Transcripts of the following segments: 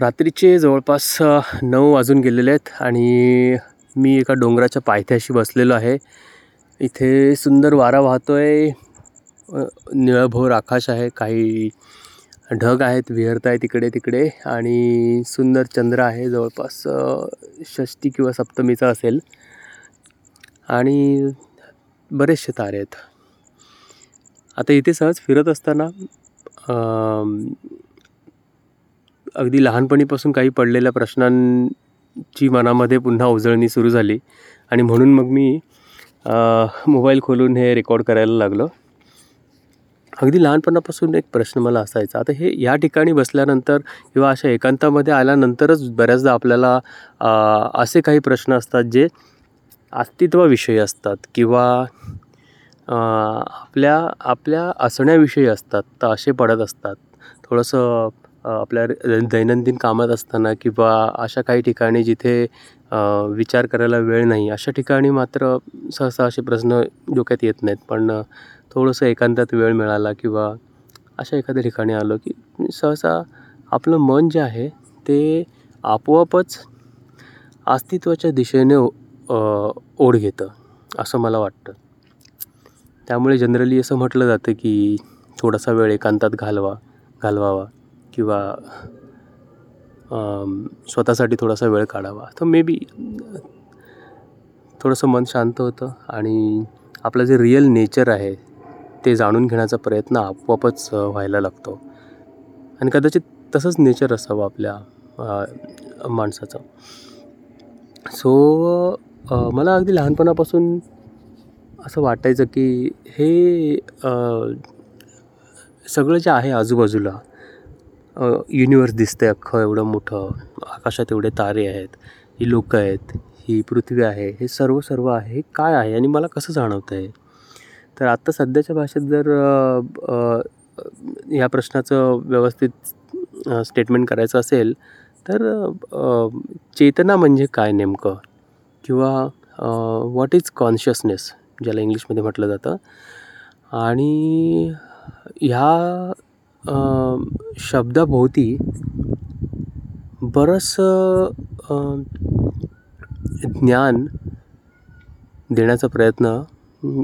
रात्रीचे जवळपास नऊ वाजून गेलेले आहेत आणि मी एका डोंगराच्या पायथ्याशी बसलेलो आहे. इथे सुंदर वारा वाहतो आहे निळभोर आकाश आहे काही ढग आहेत विहरत आहे तिकडे तिकडे आणि सुंदर चंद्र आहे जवळपास षष्टी किंवा सप्तमीचा असेल. आणि बरेचसे तारे आहेत. आता इथे सहज फिरत असताना अगदी लहानपणीपासून काही पडलेल्या प्रश्नांची मनामध्ये पुन्हा उजळणी सुरू झाली. आणि म्हणून मग मी मोबाईल खोलून हे रेकॉर्ड करायला लागलो. अगदी लहानपणापासून एक प्रश्न मला असायचा. आता हे या ठिकाणी बसल्यानंतर किंवा अशा एकांतामध्ये आल्यानंतरच बऱ्याचदा आपल्याला असे काही प्रश्न असतात जे अस्तित्वाविषयी असतात किंवा आपल्या आपल्या असण्याविषयी असतात. तर असे पडत असतात. थोडंसं आपल्या दैनंदिन कामात असताना किंवा अशा काही ठिकाणी जिथे विचार करायला वेळ नाही अशा ठिकाणी मात्र सहसा असे प्रश्न डोक्यात येत नाहीत. पण थोडंसं एकांतात वेळ मिळाला किंवा अशा एखाद्या ठिकाणी आलो की सहसा आपलं मन जे आहे ते आपोआपच अस्तित्वाच्या दिशेने ओढ घेतं असं मला वाटतं. त्यामुळे जनरली असं म्हटलं जातं की थोडासा वेळ एकांतात घालवा घालवावा. किंवा स्वतःसाठी थोडासा वेळ काढावा. तर मे बी थोडंसं मन शांत होतं आणि आपलं जे रिअल नेचर आहे ते जाणून घेण्याचा प्रयत्न आपोआपच व्हायला लागतो. आणि कदाचित तसंच नेचर असावं आपल्या माणसाचं. सो मला अगदी लहानपणापासून असं वाटायचं की हे सगळं जे आहे आजूबाजूला युनिवर्स दिसतं आहे अख्खं एवढं मोठं. आकाशात एवढे तारे आहेत ही लोकं आहेत ही पृथ्वी आहे हे सर्व सर्व आहे काय आहे? आणि मला कसं जाणवतं आहे तर आत्ता सध्याच्या भाषेत जर ह्या प्रश्नाचं व्यवस्थित स्टेटमेंट करायचं असेल तर चेतना म्हणजे काय नेमकं? किंवा व्हॉट इज कॉन्शियसनेस ज्याला इंग्लिशमध्ये म्हटलं जातं. आणि ह्या शब्दाभोवती बरंचसं ज्ञान देण्याचा प्रयत्न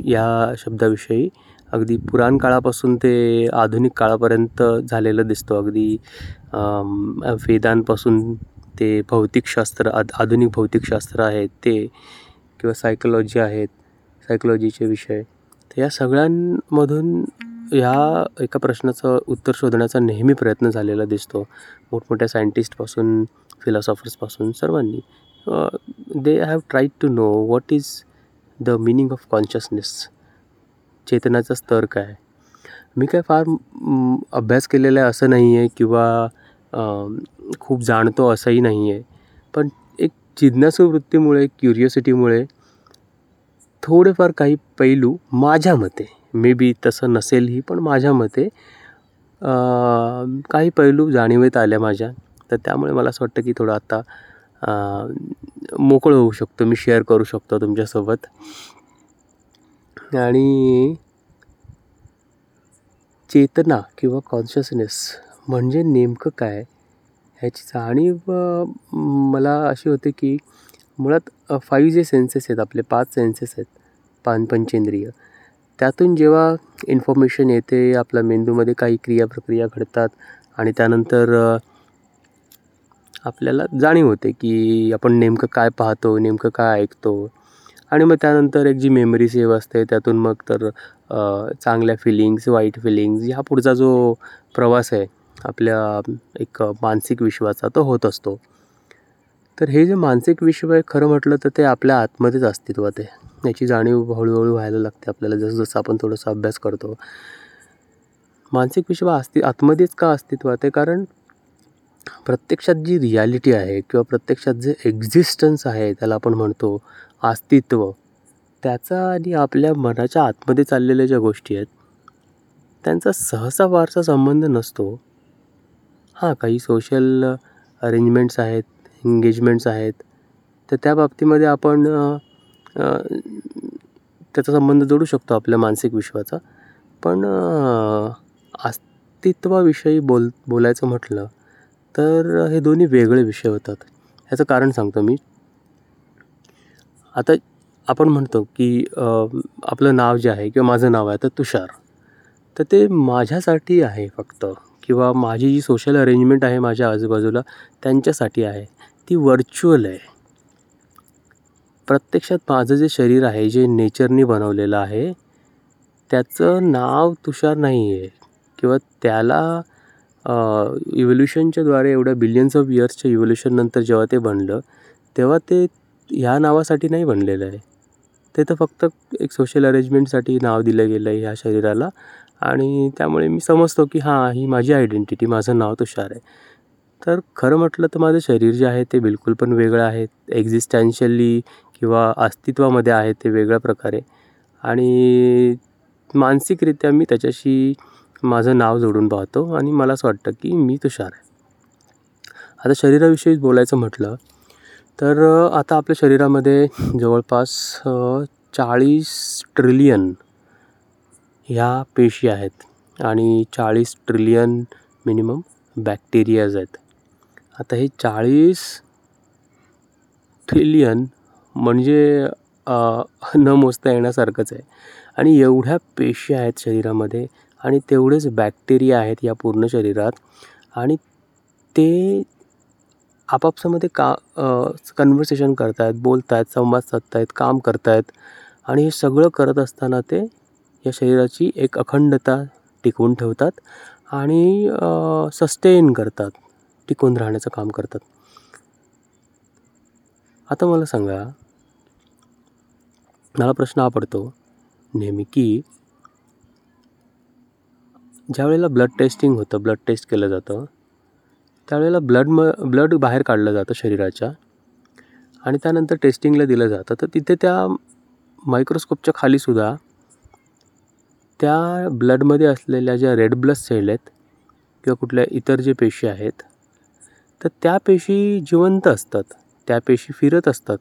या शब्दाविषयी अगदी पुराण काळापासून ते आधुनिक काळापर्यंत झालेलं दिसतो. अगदी वेदांपासून ते भौतिकशास्त्र आद आधुनिक भौतिकशास्त्र आहेत ते किंवा सायकोलॉजी आहेत सायकोलॉजीचे विषय. तर या सगळ्यांमधून ह्या एका प्रश्नाचं उत्तर शोधण्याचा नेहमी प्रयत्न झालेला दिसतो. मोठमोठ्या सायंटिस्टपासून फिलॉसॉफर्सपासून सर्वांनी. They have tried to know what is the meaning of consciousness चेतनाचा स्तर काय? मी काय फार अभ्यास केलेला आहे असं नाही आहे किंवा खूप जाणतो असंही नाही आहे पण एक जिज्ञासू वृत्तीमुळे क्युरियोसिटीमुळे थोडेफार काही पैलू माझ्या मते मे बी तसं नसेलही पण माझ्या मते काही पैलू जाणीवेत आल्या माझ्या. तर त्यामुळे मला असं वाटतं की थोडं आत्ता मोकळं होऊ शकतो. मी शेअर करू शकतो तुमच्यासोबत. आणि चेतना किंवा कॉन्शियसनेस म्हणजे नेमकं काय? ह्याची जाणीव मला अशी होते की मुळात फाईव्ह जे सेन्सेस आहेत आपले पाच सेन्सेस आहेत पान पंचेंद्रिय. त्यातून जेव्हा इन्फॉर्मेशन येते आपल्या मेंदूमध्ये काही क्रिया प्रक्रिया घडतात आणि त्यानंतर आपल्याला जाणीव होते की आपण नेमकं काय पाहतो नेमकं काय ऐकतो. आणि मग त्यानंतर एक जी मेमरी सेव असते त्यातून मग तर चांगल्या फिलिंग्स वाईट फिलिंग्स ह्या पुढचा जो प्रवास आहे आपल्या एक मानसिक विश्वाचा तो होत असतो. तर हे जे मानसिक विश्व आहे खरं म्हटलं तर ते आपल्या आतमध्येच अस्तित्वात आहे. याची जाणीव हळूहळू व्हायला लागते आपल्याला. जसं जसं आपण थोडंसं अभ्यास करतो. मानसिक विश्व अस्ति आतमध्येच का अस्तित्वात आहे? कारण प्रत्यक्षात जी रियालिटी आहे किंवा प्रत्यक्षात जे एक्झिस्टन्स आहे त्याला आपण म्हणतो अस्तित्व. त्याचा आणि आपल्या मनाच्या आतमध्ये चाललेल्या ज्या गोष्टी आहेत त्यांचा सहसा फारसा संबंध नसतो. हां काही सोशल अरेंजमेंट्स आहेत एंगेजमेंट्स आहेत. तर त्या बाबतीमध्ये आपण त्याचा संबंध जोडू शकतो आपल्या मानसिक विश्वाचा. पण अस्तित्वाविषयी बोल बोलायचं म्हटलं तर हे दोन्ही वेगळे विषय होतात. ह्याचं कारण सांगतो मी. आता आपण म्हणतो की आपलं नाव जे आहे किंवा माझं नाव आहे तर तुषार. तर ते माझ्यासाठी आहे फक्त किंवा माझी जी सोशल अरेंजमेंट आहे माझ्या आजूबाजूला त्यांच्यासाठी आहे. ती व्हर्च्युअल आहे. प्रत्यक्षात माझं जे शरीर आहे जे नेचरनी बनवलेलं आहे त्याचं नाव तुषार नाही आहे किंवा त्याला इव्होल्युशनच्याद्वारे एवढ्या बिलियन्स ऑफ इयर्सच्या इव्होल्युशननंतर जेव्हा ते बनलं तेव्हा ते ह्या नावासाठी नाही बनलेलं आहे. ते तर फक्त एक सोशल अरेंजमेंटसाठी नाव दिलं गेलं आहे ह्या शरीराला. आणि त्यामुळे मी समजतो की हां ही माझी आयडेंटिटी माझं नाव तुषार आहे. तर खरं म्हटलं तर माझं शरीर जे आहे ते बिलकुल पण वेगळं आहे. एक्झिस्टॅन्शियली किंवा अस्तित्वामध्ये आहे ते वेगळ्या प्रकारे. आणि मानसिकरित्या मी त्याच्याशी माझं नाव जोडून पाहतो आणि मला असं वाटतं की मी तुषार आहे. आता शरीराविषयी बोलायचं म्हटलं तर आता आपल्या शरीरामध्ये जवळपास चाळीस ट्रिलियन ह्या पेशी आहेत आणि चाळीस ट्रिलियन मिनिमम बॅक्टेरियाज आहेत. आता हे चाळीस ट्रिलियन म्हणजे न मोजता येण्यासारखंच आहे. आणि एवढ्या पेशी आहेत शरीरामध्ये आणि तेवढेच बॅक्टेरिया आहेत या पूर्ण शरीरात आणि ते आपापसामध्ये का कन्व्हर्सेशन करत आहेत बोलत आहेत संवाद साधत आहेत काम करत आहेत आणि हे सगळं करत असताना ते या शरीराची एक अखंडता टिकवून ठेवतात आणि सस्टेन करतात टिकून राहण्याचं काम करतात. आता मला सांगा मला प्रश्न हा पडतो नेहमी की ज्यावेळेला ब्लड टेस्टिंग होतं ब्लड टेस्ट केलं जातं त्यावेळेला ब्लड म ब्लड बाहेर काढलं जातं शरीराच्या आणि त्यानंतर टेस्टिंगला दिलं जातं. तर तिथे त्या मायक्रोस्कोपच्या खालीसुद्धा त्या ब्लडमध्ये असलेल्या ज्या रेड ब्लड सेल आहेत किंवा कुठल्या इतर जे पेशी आहेत तर त्या पेशी जिवंत असतात त्या पेशी फिरत असतात.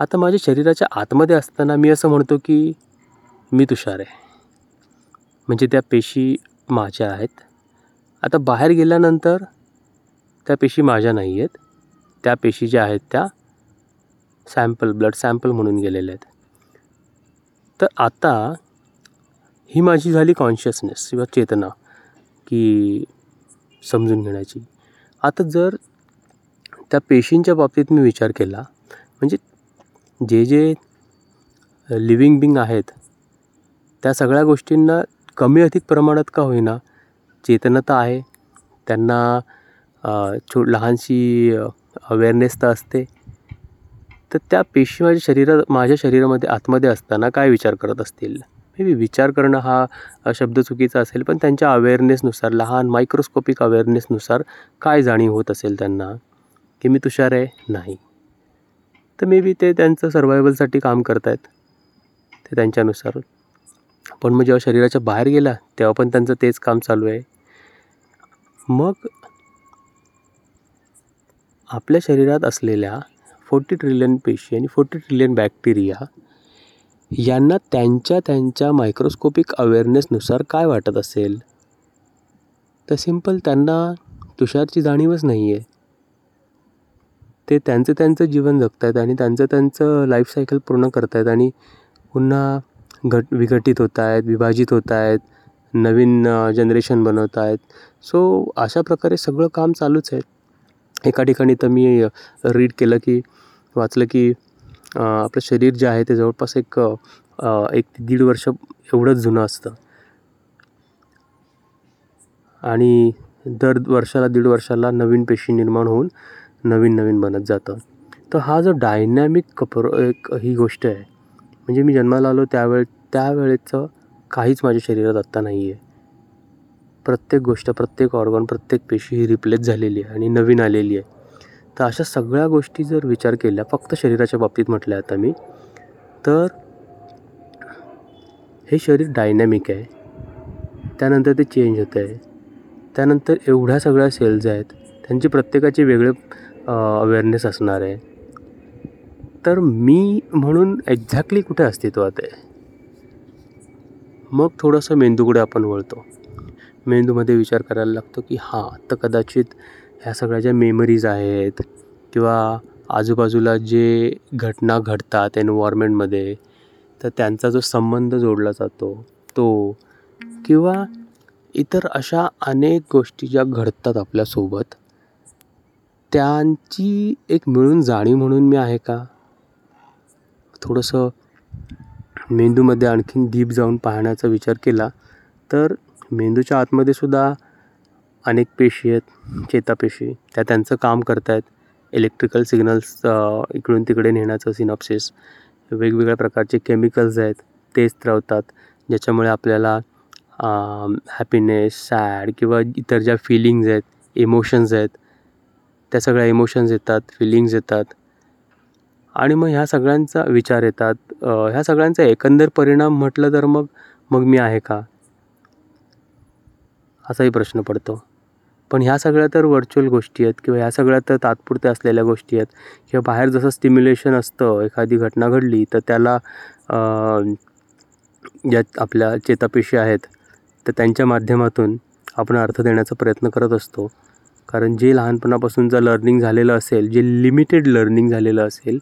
आता माझ्या शरीराच्या आतमध्ये असताना मी असं म्हणतो की मी तुषार आहे. म्हणजे त्या पेशी माझ्या आहेत. आता बाहेर गेल्यानंतर त्या पेशी माझ्या नाही आहेत. त्या पेशी ज्या आहेत त्या सॅम्पल ब्लड सॅम्पल म्हणून गेलेल्या आहेत. तर आता ही माझी झाली कॉन्शियसनेस किंवा चेतना की समजून घेण्याची. आता जर त्या पेशींच्या बाबतीत मी विचार केला म्हणजे जे जे लिविंग बिंग आहेत त्या सगळ्या गोष्टींना कमी अधिक प्रमाणात का होईना चेतना तर आहे. त्यांना छो लहानशी अवेअरनेस तर असते. तर त्या पेशी माझ्या शरीरात माझ्या शरीरामध्ये आतमध्ये असताना काय विचार करत असतील? मे बी विचार करणं हा शब्द चुकीचा असेल पण त्यांच्या अवेअरनेसनुसार लहान मायक्रोस्कोपिक अवेअरनेसनुसार काय जाणीव होत असेल त्यांना? की मी तुषार आहे? नाही. तर मे बी ते त्यांचं सर्वायवलसाठी काम करत आहेत ते त्यांच्यानुसार. पण मग जेव्हा शरीराच्या बाहेर गेला तेव्हा पण त्यांचं तेच काम चालू आहे. मग आपल्या शरीरात असलेल्या फोर्टी ट्रिलियन पेशी आणि फोर्टी ट्रिलियन बॅक्टेरिया यांना त्यांच्या त्यांच्या मायक्रोस्कोपिक अवेअरनेसनुसार काय वाटत असेल? तर सिंपल त्यांना तुषारची जाणीवच नाही आहे ते त्यांचं त्यांचं जीवन जगत आहेत आणि त्यांचं त्यांचं लाईफ सायकल पूर्ण करत आहेत आणि पुन्हा घट विघटित होत आहेत विभाजित होत आहेत नवीन जनरेशन बनवत आहेत सो अशा प्रकारे सगळं काम चालूच आहे. एका ठिकाणी तर मी रीड केलं की वाचलं की आपलं शरीर जे आहे ते जवळपास एक एक ते दीड वर्ष एवढंच जुनं असतं. आणि दर वर्षाला दीड वर्षाला नवीन पेशी निर्माण होऊन नवीन नवीन बनत जातं. तर हा जो डायनॅमिक कपर एक ही गोष्ट आहे म्हणजे मी जन्माला आलो त्यावेळे त्यावेळेचं काहीच माझ्या शरीरात आत्ता नाही आहे प्रत्येक गोष्ट प्रत्येक ऑर्गन प्रत्येक पेशी ही रिप्लेस झालेली आहे आणि नवीन आलेली आहे. तर अशा सगळ्या गोष्टी जर विचार केल्या फक्त शरीराच्या बाबतीत म्हटल्या आता मी तर हे शरीर डायनॅमिक आहे. त्यानंतर ते चेंज होतं आहे त्यानंतर एवढ्या सगळ्या सेल्स आहेत त्यांचे प्रत्येकाचे वेगळे अवेअरनेस असणार आहे. तर मी म्हणून एक्झॅक्टली कुठे अस्तित्वात आहे? मग थोडंसं मेंदूकडे आपण वळतो. मेंदूमध्ये विचार करायला लागतो की हां तर कदाचित ह्या सगळ्या ज्या मेमरीज आहेत किंवा आजूबाजूला जे घटना घडतात एन्व्हायरमेंटमध्ये तर त्यांचा जो संबंध जोडला जातो तो किंवा इतर अशा अनेक गोष्टी ज्या घडतात आपल्यासोबत त्यांची एक मिळून जाणीव म्हणून मी आहे का? थोडंसं मेंदूमध्ये आणखीन डीप जाऊन पाहण्याचा विचार केला तर मेंदूच्या आतमध्ये सुद्धा अनेक पेशी आहेत चेतापेशी. त्या त्यांचं काम करत आहेत इलेक्ट्रिकल सिग्नल्स इकडून तिकडे नेण्याचं सिनॉप्सिस वेगवेगळ्या प्रकारचे केमिकल्स आहेत ते स्त्रवतात ज्याच्यामुळे आपल्याला हॅपीनेस सॅड किंवा इतर ज्या फिलिंग्ज आहेत इमोशन्स आहेत त्या सगळ्या इमोशन्स येतात फिलिंग्ज येतात. आणि मग ह्या सगळ्यांचा विचार येतात. ह्या सगळ्यांचा एकंदर परिणाम म्हटलं तर मग मग मी आहे का? असाही प्रश्न पडतो. पण ह्या सगळ्या तर व्हर्च्युअल गोष्टी आहेत किंवा ह्या सगळ्या तर तात्पुरत्या असलेल्या गोष्टी आहेत. किंवा बाहेर जसं स्टिम्युलेशन असतं एखादी घटना घडली तर त्याला ज्या आपल्या चेतापेशी आहेत तर त्यांच्या माध्यमातून आपण अर्थ देण्याचा प्रयत्न करत असतो. कारण जे लहानपणापासूनचं लर्निंग झालेलं असेल जे लिमिटेड लर्निंग झालेलं असेल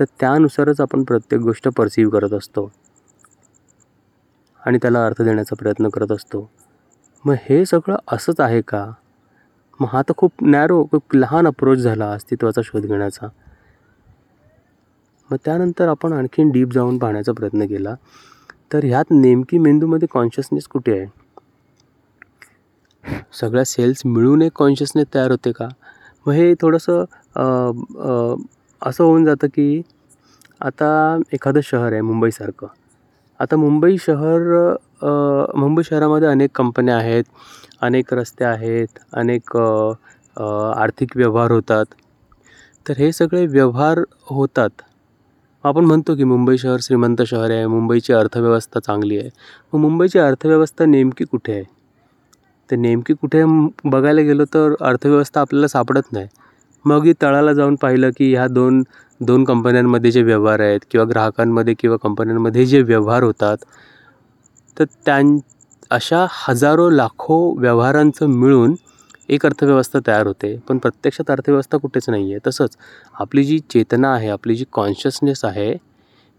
तर त्यानुसारच आपण प्रत्येक गोष्ट परसिव्ह करत असतो. आणि त्याला अर्थ देण्याचा प्रयत्न करत असतो. मग हे सगळं असंच आहे का? मग हा तर खूप नॅरो खूप लहान अप्रोच झाला अस्तित्वाचा शोध घेण्याचा. मग त्यानंतर आपण आणखीन डीप जाऊन पाहण्याचा प्रयत्न केला. तर ह्यात नेमकी मेंदूमध्ये कॉन्शियसनेस कुठे आहे? सगळ्या सेल्स मिळून एक कॉन्शियसनेस तयार होते का? मग हे थोडंसं असं होऊन जातं की आता एखादं शहर आहे मुंबईसारखं. आता मुंबई शहर मुंबई शहरामध्ये अनेक कंपन्या आहेत अनेक रस्ते आहेत अनेक आर्थिक व्यवहार होतात. तर हे सगळे व्यवहार होतात. आपण म्हणतो की मुंबई शहर श्रीमंत शहर आहे मुंबईची अर्थव्यवस्था चांगली आहे. मग मुंबईची अर्थव्यवस्था नेमकी कुठे आहे? तर नेमकी कुठे बघायला गेलो तर अर्थव्यवस्था आपल्याला सापडत नाही. मग तळाला जाऊन पाहिलं की ह्या दोन दोन कंपन्यांमध्ये जे व्यवहार आहेत किंवा ग्राहकांमध्ये किंवा कंपन्यांमध्ये जे व्यवहार होतात तर त्यां अशा हजारो लाखो व्यवहारांचं मिळून एक अर्थव्यवस्था तयार होते. पण प्रत्यक्षात अर्थव्यवस्था कुठेच नाही आहे तसंच आपली जी चेतना आहे आपली जी कॉन्शियसनेस आहे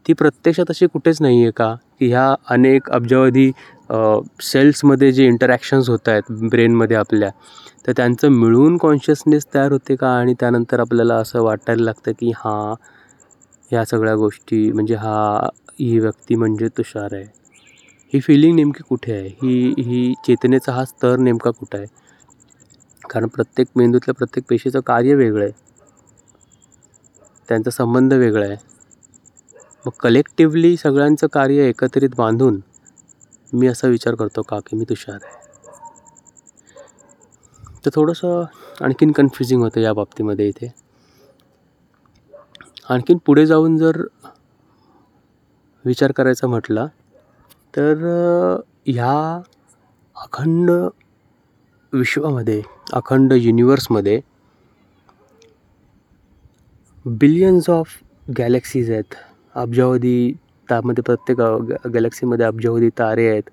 ती प्रत्यक्षात अशी कुठेच नाही आहे का? की ह्या अनेक अब्जावधी सेल्समध्ये जे इंटरॅक्शन्स होत आहेत ब्रेनमध्ये आपल्या तर त्यांचं मिळून कॉन्शियसनेस तयार होते का? आणि त्यानंतर आपल्याला असं वाटायला लागतं की हां ह्या सगळ्या गोष्टी म्हणजे हा ही व्यक्ती म्हणजे तुषार आहे. ही फिलिंग नेमकी कुठे आहे? ही ही चेतनेचा हा स्तर नेमका कुठं आहे? कारण प्रत्येक मेंदूतल्या प्रत्येक पेशीचं कार्य वेगळं आहे. त्यांचा संबंध वेगळा आहे. मग कलेक्टिव्हली सगळ्यांचं कार्य एकत्रित बांधून मी असा विचार करतो का की मी तुषार आहे? तर थोडंसं आणखीन कन्फ्युजिंग होतं या बाबतीमध्ये इथे. आणखीन पुढे जाऊन जर विचार करायचा म्हटला तर ह्या अखंड विश्वामध्ये अखंड युनिवर्समध्ये बिलियन्स ऑफ गॅलेक्सीज आहेत. अब्जावधी त्यामध्ये प्रत्येक गॅलेक्सीमध्ये अब्जावधी तारे आहेत.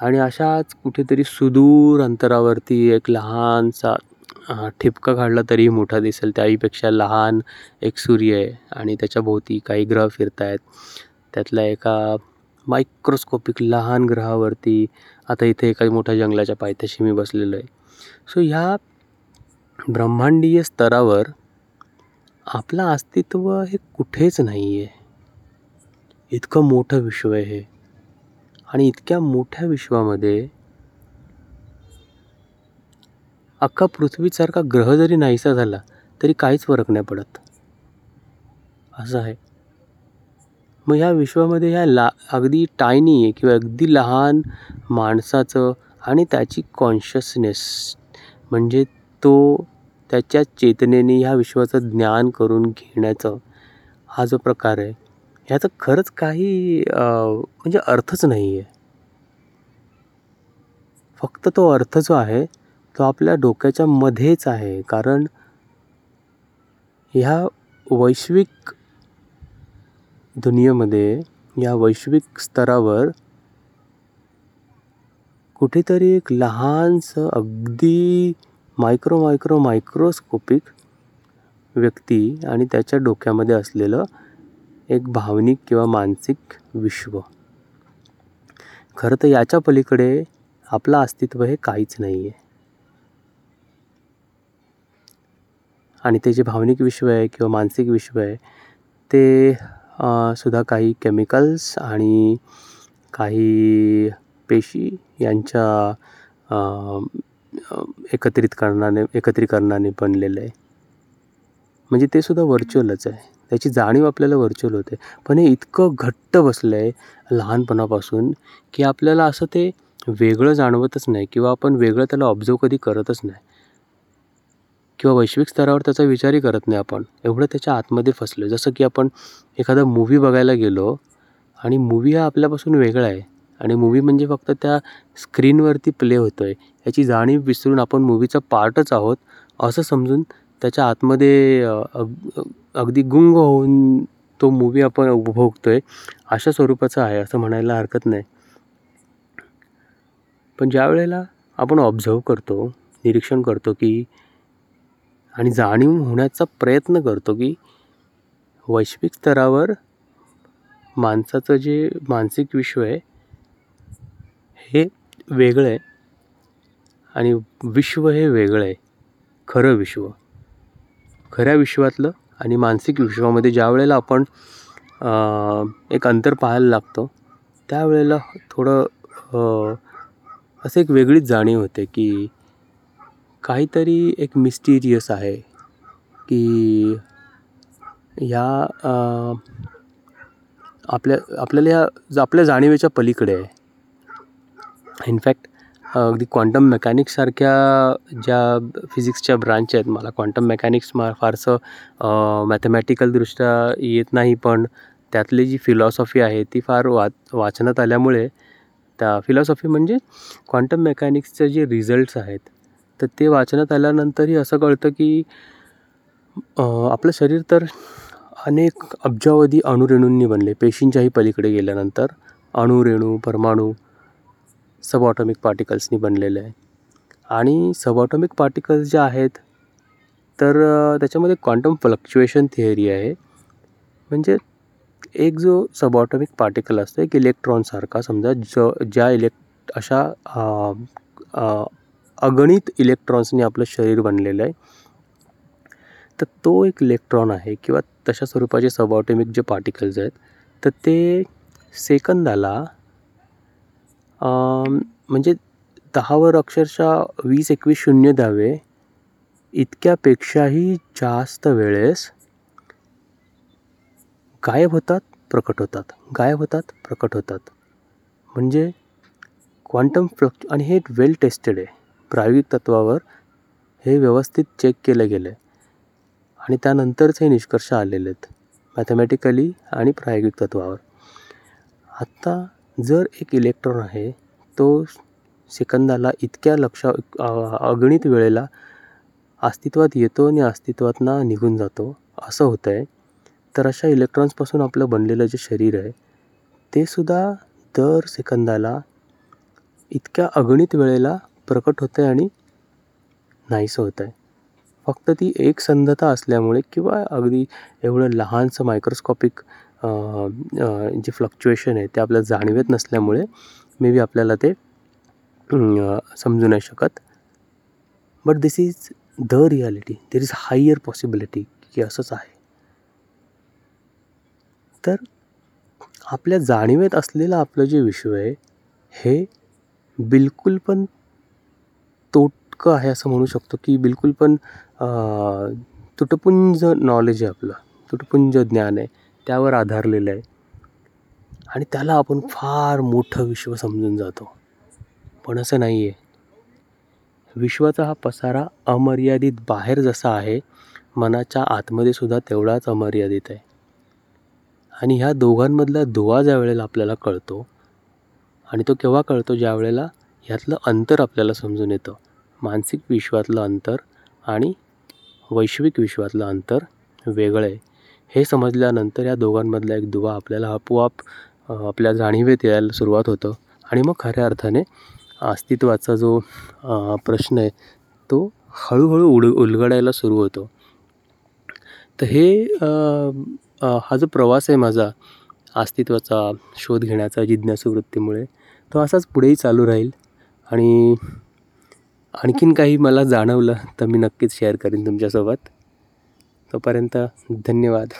आणि अशाच कुठेतरी सुदूर अंतरावरती एक लहानसा ठिपका काढला तरीही मोठा दिसेल. त्याहीपेक्षा लहान एक सूर्य आहे आणि त्याच्याभोवती काही ग्रह फिरत आहेत त्यातल्या एका मायक्रोस्कोपिक लहान ग्रहावरती आता इथे एका मोठ्या जंगलाच्या पायथ्याशी मी बसलेलो आहे. सो ह्या ब्रह्मांडीय स्तरावर आपलं अस्तित्व हे कुठेच नाही आहे इतकं मोठं विश्व आहे. हे आणि इतक्या मोठ्या विश्वामध्ये अख्खा पृथ्वीसारखा ग्रह जरी नाहीसा झाला तरी काहीच फरक नाही पडत. असं आहे. मग ह्या विश्वामध्ये ह्या ला अगदी टायनी किंवा अगदी लहान माणसाचं आणि त्याची कॉन्शियसनेस म्हणजे तो त्याच्या चेतनेने ह्या विश्वाचं ज्ञान करून घेण्याचं हा जो प्रकार आहे ह्याचं खरंच काही म्हणजे अर्थच नाही आहे फक्त तो अर्थ जो आहे तो आपल्या डोक्याच्या मध्येच आहे. कारण ह्या वैश्विक दुनियेमध्ये या वैश्विक स्तरावर कुठेतरी एक लहानसं अगदी मायक्रो मायक्रो मायक्रोस्कोपिक व्यक्ती आणि त्याच्या डोक्यामध्ये असलेलं एक भावनिक किंवा मानसिक विश्व. खरं तर याच्या पलीकडे आपलं अस्तित्व हे काहीच नाही आहे आणि ते जे भावनिक विश्व आहे किंवा मानसिक विश्व आहे ते सुद्धा काही केमिकल्स आणि काही पेशी यांच्या एकत्रित करणाने एकत्रीकरणाने बनलेलं आहे. म्हणजे ते सुद्धा व्हर्च्युअलच आहे. त्याची जाणीव आपल्याला व्हर्च्युअल होते. पण हे इतकं घट्ट बसलं आहे लहानपणापासून की आपल्याला असं ते वेगळं जाणवतच नाही किंवा आपण वेगळं त्याला ऑब्झर्व कधी करतच नाही. किंवा वैश्विक स्तरावर त्याचा विचारही करत नाही आपण. एवढं त्याच्या आतमध्ये फसलो जसं की आपण एखादा मूवी बघायला गेलो आणि मूवी हा आपल्यापासून वेगळा आहे. आणि मूवी म्हणजे फक्त त्या स्क्रीनवरती प्ले होतो आहे याची जाणीव विसरून आपण मूवीचा पार्टच आहोत असं समजून त्याच्या आतमध्ये अग अगदी गुंग होऊन तो मूवी आपण उपभोगतो आहे अशा स्वरूपाचा आहे असं म्हणायला हरकत नाही. पण ज्या वेळेला आपण ऑब्झर्व करतो निरीक्षण करतो की आणि जाणीव होण्याचा प्रयत्न करतो की वैश्विक स्तरावर माणसाचं जे मानसिक विश्व आहे हे वेगळं आहे आणि विश्व हे वेगळं आहे खरं विश्व. खऱ्या विश्वातलं आणि मानसिक विश्वामध्ये ज्या वेळेला आपण एक अंतर पाहायला लागतो त्यावेळेला थोडं असं एक वेगळीच जाणीव होते की काहीतरी एक मिस्टिरियस आहे की ह्या आपल्या आपल्याला या आपल्या जाणीवेच्या पलीकडे आहे. इनफॅक्ट अगदी क्वांटम मेकॅनिक्ससारख्या ज्या फिजिक्सच्या ब्रांच आहेत मला क्वांटम मेकॅनिक्स मा फारसं मॅथमॅटिकलदृष्ट्या येत नाही पण त्यातली जी फिलॉसॉफी आहे ती फार वाच वाचनात आल्यामुळे त्या फिलॉसॉफी म्हणजे क्वांटम मेकॅनिक्सचे जे रिझल्ट्स आहेत तर ते वाचनात आल्यानंतरही असं कळतं की आपलं शरीर तर अनेक अब्जावधी अणुरेणूंनी बनले. पेशींच्याही पलीकडे गेल्यानंतर अणुरेणू परमाणू सबऑटॉमिक पार्टिकल्सनी बनलेलं आहे. आणि सबऑटॉमिक पार्टिकल्स ज्या आहेत तर त्याच्यामध्ये क्वांटम फ्लक्च्युएशन थिअरी आहे. म्हणजे एक जो सबऑटॉमिक पार्टिकल असतो एक इलेक्ट्रॉनसारखा समजा ज ज्या इलेक्ट अशा अगणित इलेक्ट्रॉन्सनी आपलं शरीर बनलेलं आहे. तर तो एक इलेक्ट्रॉन आहे किंवा तशा स्वरूपाचे सबऑटॉमिक जे पार्टिकल्स आहेत तर ते सेकंदाला म्हणजे दहावर अक्षरशः वीस एकवीस शून्य द्यावे. इतक्यापेक्षाही जास्त वेळेस गायब होतात प्रकट होतात. गायब होतात प्रकट होतात. म्हणजे क्वांटम फ्लक् आणि हे वेल टेस्टेड आहे. प्रायोगिक तत्वावर हे व्यवस्थित चेक केलं गेलं. आहे आणि त्यानंतरच हे निष्कर्ष आलेले आहेत. मॅथमॅटिकली आणि प्रायोगिक तत्वावर. आत्ता जर एक इलेक्ट्रॉन आहे तो सेकंदाला इतक्या लक्ष अगणित वेळेला अस्तित्वात येतो आणि अस्तित्वातनं निघून जातो. असं होतं आहे तर अशा इलेक्ट्रॉन्सपासून आपलं बनलेलं जे शरीर आहे ते सुद्धा दर सेकंदाला इतक्या अगणित वेळेला प्रकट होतं आहे आणि नाहीसं होतं आहे फक्त ती एक संधता असल्यामुळे किंवा अगदी एवढं लहानसं मायक्रोस्कॉपिक जे फ्लक्च्युएशन आहे ते आपल्याला जाणवत नसल्यामुळे मे बी आपल्याला ते समजू नाही शकत. But this is the reality there is higher possibility की असंच आहे. तर आपल्या जाणीवेत असलेलं आपलं जे विश्व आहे हे बिलकुल पण तोटकं आहे असं म्हणू शकतो की बिलकुल पण तुटपुंज नॉलेज आहे आपलं. तुटपुंज ज्ञान आहे. त्यावर आधारलेलं आहे. आणि त्याला आपण फार मोठं विश्व समजून जातो. पण असं नाही आहे विश्वाचा हा पसारा अमर्यादित बाहेर जसा आहे मनाच्या आतमध्ये सुद्धा तेवढाच अमर्यादित आहे. आणि ह्या दोघांमधला दुवा ज्या वेळेला आपल्याला कळतो आणि तो केव्हा कळतो? ज्या वेळेला ह्यातलं अंतर आपल्याला समजून येतं. मानसिक विश्वातलं अंतर आणि वैश्विक विश्वातलं अंतर वेगळं आहे. हे समजल्यानंतर या दोघांमधला एक दुवा आपल्याला आपोआप आपल्या जाणीवेत यायला सुरुवात होतं. आणि मग खऱ्या अर्थाने अस्तित्वाचा जो प्रश्न आहे तो हळूहळू उड उलगडायला सुरू होतो. तर हे हा जो प्रवास आहे माझा अस्तित्वाचा शोध घेण्याचा जिज्ञासू वृत्तीमुळे तो असाच पुढेही चालू राहील. आणि आणखीन काही मला जाणवलं तर मी नक्कीच शेअर करीन तुमच्यासोबत. तोपर्यंत धन्यवाद.